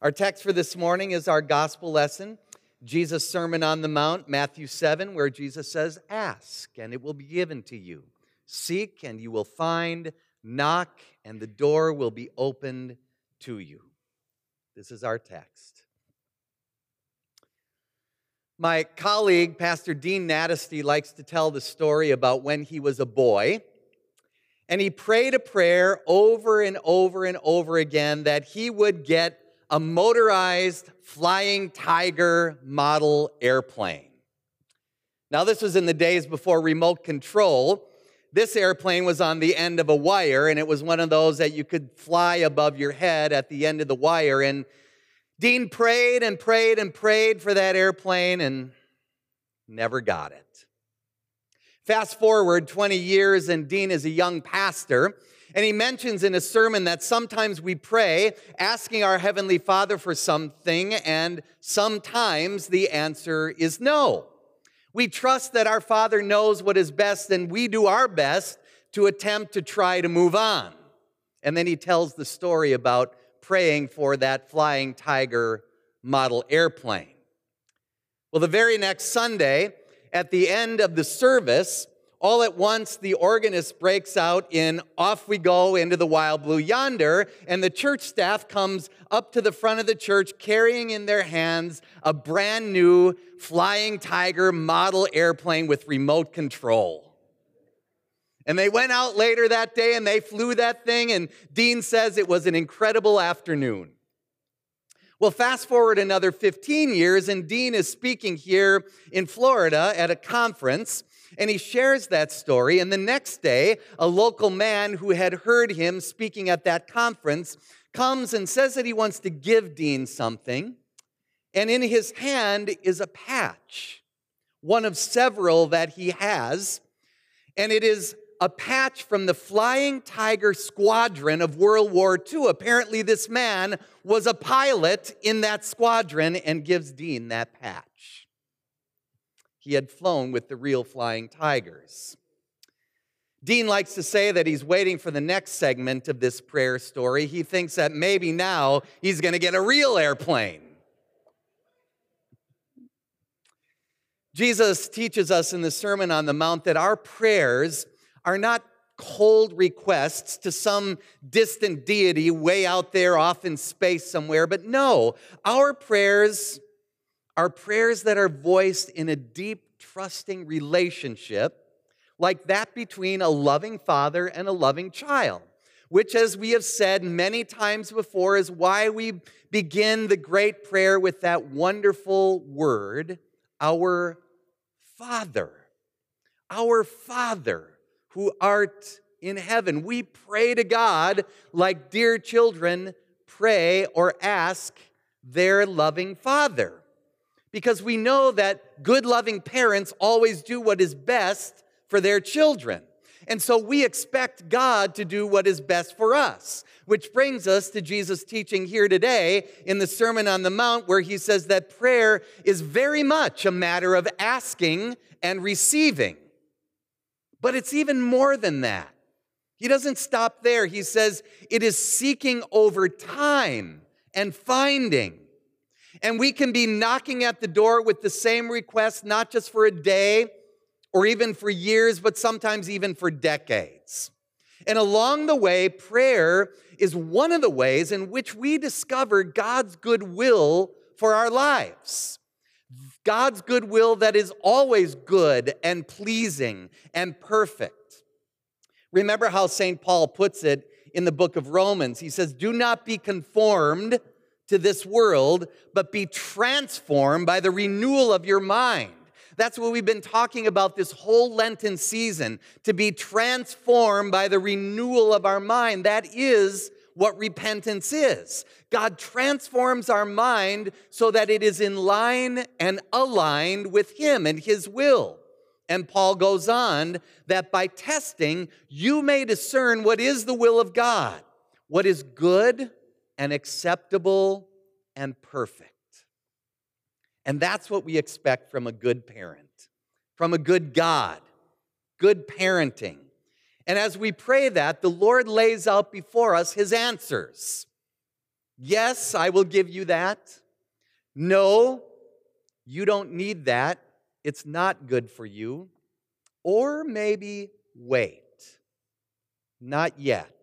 Our text for this morning is our gospel lesson, Jesus' Sermon on the Mount, Matthew 7, where Jesus says, Ask, and it will be given to you. Seek, and you will find. Knock, and the door will be opened to you. This is our text. My colleague, Pastor Dean Nadasdy, likes to tell the story about when he was a boy. And he prayed a prayer over and over and over again that he would get a motorized flying tiger model airplane. Now, this was in the days before remote control. This airplane was on the end of a wire, and it was one of those that you could fly above your head at the end of the wire. And Dean prayed and prayed and prayed for that airplane and never got it. Fast forward 20 years, and Dean is a young pastor. And he mentions in a sermon that sometimes we pray asking our Heavenly Father for something, and sometimes the answer is no. We trust that our Father knows what is best, and we do our best to attempt to try to move on. And then he tells the story about praying for that flying tiger model airplane. Well, the very next Sunday, at the end of the service, all at once the organist breaks out in Off We Go into the Wild Blue Yonder, and the church staff comes up to the front of the church carrying in their hands a brand new Flying Tiger model airplane with remote control. And they went out later that day and they flew that thing, and Dean says it was an incredible afternoon. Well, fast forward another 15 years, and Dean is speaking here in Florida at a conference, and he shares that story. And the next day, a local man who had heard him speaking at that conference comes and says that he wants to give Dean something. And in his hand is a patch, one of several that he has. And it is a patch from the Flying Tiger Squadron of World War II. Apparently, this man was a pilot in that squadron and gives Dean that patch. He had flown with the real Flying Tigers. Dean likes to say that he's waiting for the next segment of this prayer story. He thinks that maybe now he's going to get a real airplane. Jesus teaches us in the Sermon on the Mount that our prayers are not cold requests to some distant deity way out there off in space somewhere, but no, our prayers are prayers that are voiced in a deep, trusting relationship like that between a loving father and a loving child, which, as we have said many times before, is why we begin the great prayer with that wonderful word, our Father. Our Father who art in heaven. We pray to God like dear children pray or ask their loving Father. Because we know that good, loving parents always do what is best for their children. And so we expect God to do what is best for us, which brings us to Jesus' teaching here today in the Sermon on the Mount, where he says that prayer is very much a matter of asking and receiving. But it's even more than that. He doesn't stop there. He says it is seeking over time and finding. And we can be knocking at the door with the same request, not just for a day or even for years, but sometimes even for decades. And along the way, prayer is one of the ways in which we discover God's goodwill for our lives. God's goodwill that is always good and pleasing and perfect. Remember how St. Paul puts it in the book of Romans. He says, Do not be conformed to this world, but be transformed by the renewal of your mind. That's what we've been talking about this whole Lenten season to be transformed by the renewal of our mind. That is what repentance is. God transforms our mind so that it is in line and aligned with Him and His will. And Paul goes on that by testing, you may discern what is the will of God, what is good and acceptable and perfect. And that's what we expect from a good parent, from a good God, good parenting. And as we pray that, the Lord lays out before us his answers. Yes, I will give you that. No, you don't need that. It's not good for you. Or maybe wait. Not yet.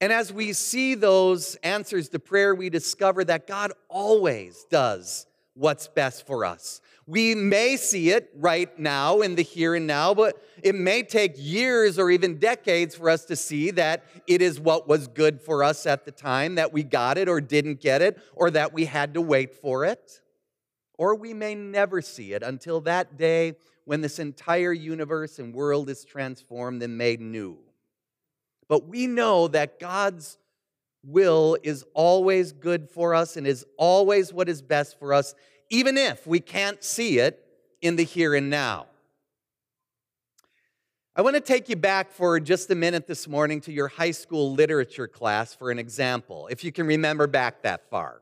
And as we see those answers to prayer, we discover that God always does what's best for us. We may see it right now in the here and now, but it may take years or even decades for us to see that it is what was good for us at the time, that we got it or didn't get it, or that we had to wait for it. Or we may never see it until that day when this entire universe and world is transformed and made new. But we know that God's will is always good for us and is always what is best for us, even if we can't see it in the here and now. I want to take you back for just a minute this morning to your high school literature class for an example, if you can remember back that far.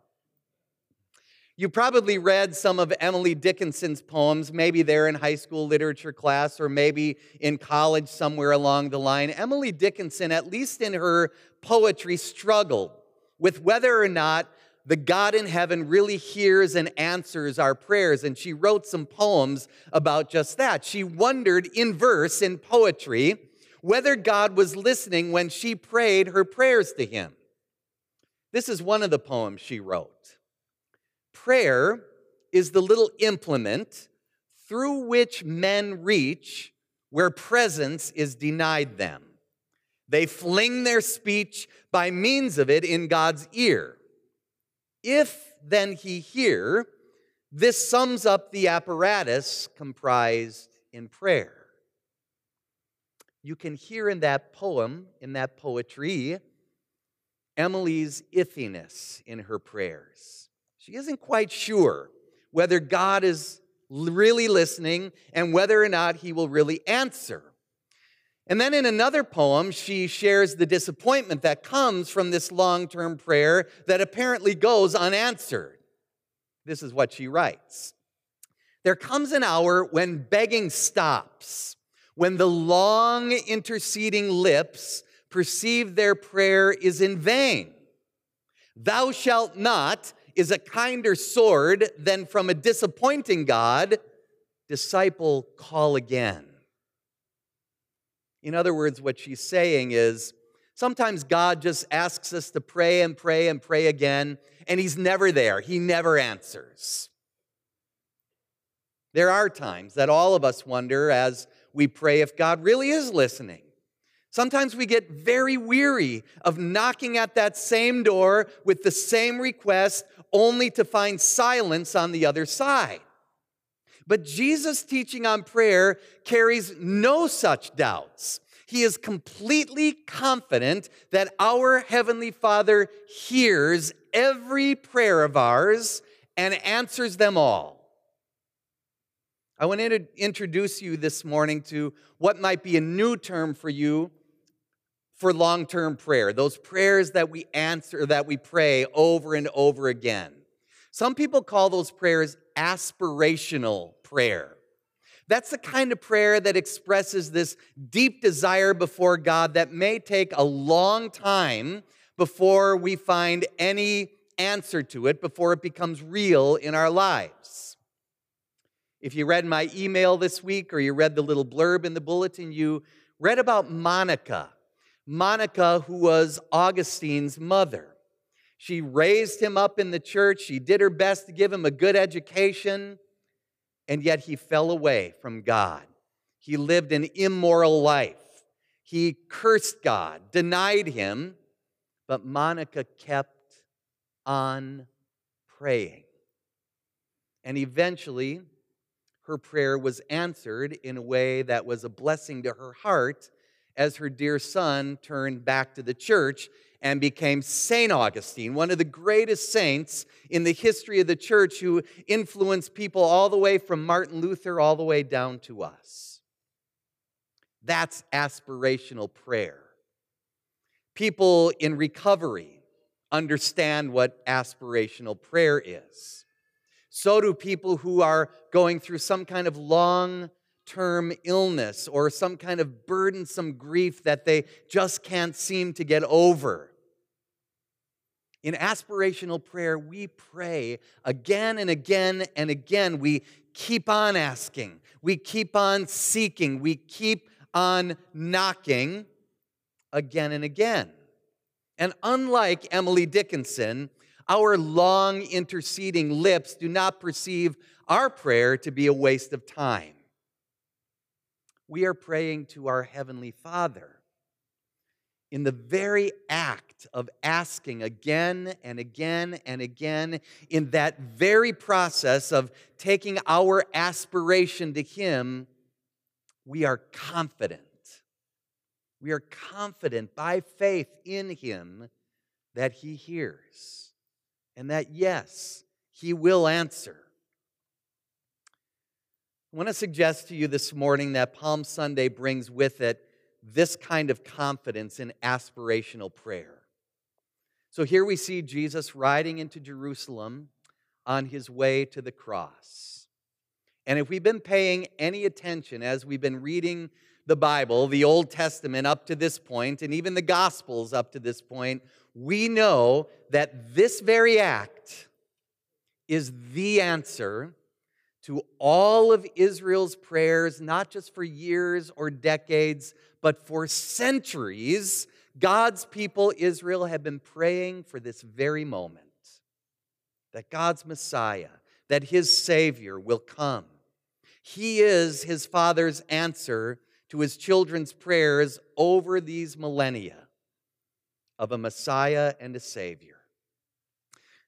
You probably read some of Emily Dickinson's poems, maybe they're in high school literature class or maybe in college somewhere along the line. Emily Dickinson, at least in her poetry, struggled with whether or not the God in heaven really hears and answers our prayers. And she wrote some poems about just that. She wondered in verse, in poetry, whether God was listening when she prayed her prayers to him. This is one of the poems she wrote. Prayer is the little implement through which men reach where presence is denied them. They fling their speech by means of it in God's ear. If then he hear, this sums up the apparatus comprised in prayer. You can hear in that poem, in that poetry, Emily's iffiness in her prayers. She isn't quite sure whether God is really listening and whether or not he will really answer. And then in another poem, she shares the disappointment that comes from this long term prayer that apparently goes unanswered. This is what she writes There comes an hour when begging stops, when the long interceding lips perceive their prayer is in vain. Thou shalt not is a kinder sword than from a disappointing God. Disciple, call again. In other words, what she's saying is sometimes God just asks us to pray and pray and pray again, and He's never there. He never answers. There are times that all of us wonder as we pray if God really is listening. Sometimes we get very weary of knocking at that same door with the same request only to find silence on the other side. But Jesus' teaching on prayer carries no such doubts. He is completely confident that our Heavenly Father hears every prayer of ours and answers them all. I want to introduce you this morning to what might be a new term for you for long term prayer, those prayers that we answer, that we pray over and over again. Some people call those prayers aspirational prayer. That's the kind of prayer that expresses this deep desire before God that may take a long time before we find any answer to it, before it becomes real in our lives. If you read my email this week or you read the little blurb in the bulletin, you read about Monica Monica, who was Augustine's mother. She raised him up in the church. She did her best to give him a good education, and yet he fell away from God. He lived an immoral life. He cursed God, denied him, but Monica kept on praying. And eventually, her prayer was answered in a way that was a blessing to her heart as her dear son turned back to the church and became St. Augustine, one of the greatest saints in the history of the church who influenced people all the way from Martin Luther all the way down to us. That's aspirational prayer. People in recovery understand what aspirational prayer is. So do people who are going through some kind of long term illness or some kind of burdensome grief that they just can't seem to get over. In aspirational prayer, we pray again and again and again. We keep on asking, we keep on seeking, we keep on knocking again and again. And unlike Emily Dickinson, our long interceding lips do not perceive our prayer to be a waste of time. We are praying to our Heavenly Father in the very act of asking again and again and again, in that very process of taking our aspiration to Him, we are confident. We are confident by faith in Him that He hears and that, yes, He will answer. I want to suggest to you this morning that Palm Sunday brings with it this kind of confidence in aspirational prayer. So here we see Jesus riding into Jerusalem on his way to the cross. And if we've been paying any attention as we've been reading the Bible, the Old Testament up to this point, and even the Gospels up to this point, we know that this very act is the answer to all of Israel's prayers, not just for years or decades, but for centuries, God's people, Israel, have been praying for this very moment that God's Messiah, that his Savior will come. He is his Father's answer to his children's prayers over these millennia of a Messiah and a Savior.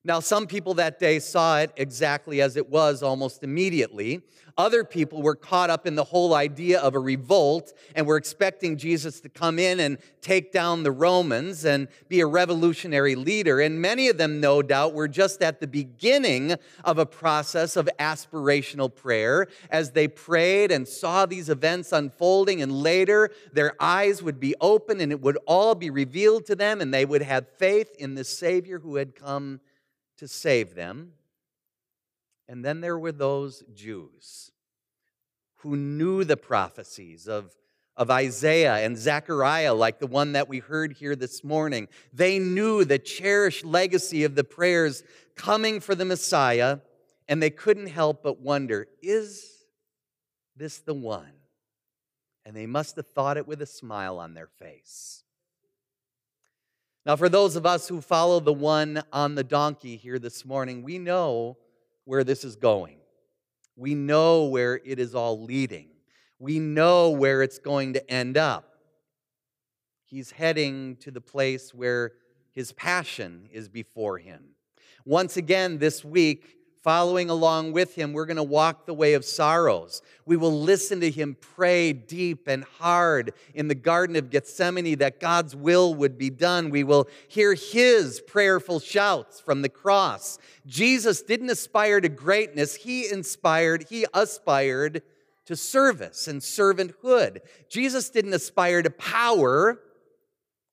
Now, some people that day saw it exactly as it was almost immediately. Other people were caught up in the whole idea of a revolt and were expecting Jesus to come in and take down the Romans and be a revolutionary leader. And many of them, no doubt, were just at the beginning of a process of aspirational prayer as they prayed and saw these events unfolding. And later, their eyes would be open and it would all be revealed to them, and they would have faith in the Savior who had come to save them. And then there were those Jews who knew the prophecies of, of Isaiah and Zechariah, like the one that we heard here this morning. They knew the cherished legacy of the prayers coming for the Messiah, and they couldn't help but wonder is this the one? And they must have thought it with a smile on their face. Now, for those of us who follow the one on the donkey here this morning, we know where this is going. We know where it is all leading. We know where it's going to end up. He's heading to the place where his passion is before him. Once again, this week, Following along with him, we're going to walk the way of sorrows. We will listen to him pray deep and hard in the Garden of Gethsemane that God's will would be done. We will hear his prayerful shouts from the cross. Jesus didn't aspire to greatness, he inspired, he aspired to service and servanthood. Jesus didn't aspire to power,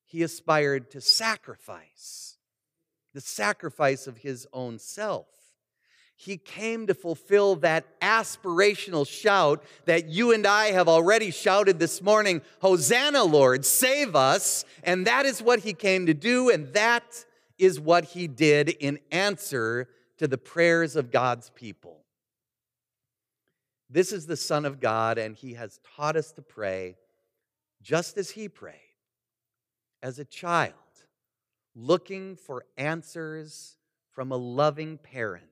he aspired to sacrifice, the sacrifice of his own self. He came to fulfill that aspirational shout that you and I have already shouted this morning Hosanna, Lord, save us. And that is what he came to do, and that is what he did in answer to the prayers of God's people. This is the Son of God, and he has taught us to pray just as he prayed as a child, looking for answers from a loving parent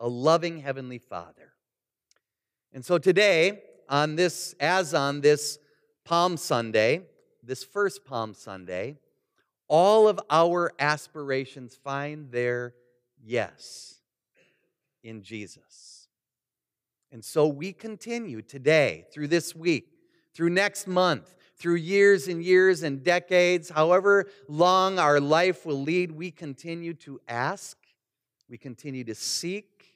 a loving Heavenly Father. And so today, on this, as on this Palm Sunday, this first Palm Sunday, all of our aspirations find their yes in Jesus. And so we continue today, through this week, through next month, through years and years and decades, however long our life will lead, we continue to ask, we continue to seek,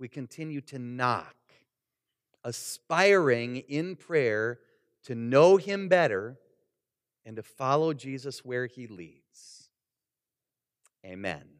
we continue to knock, aspiring in prayer to know Him better and to follow Jesus where He leads. Amen.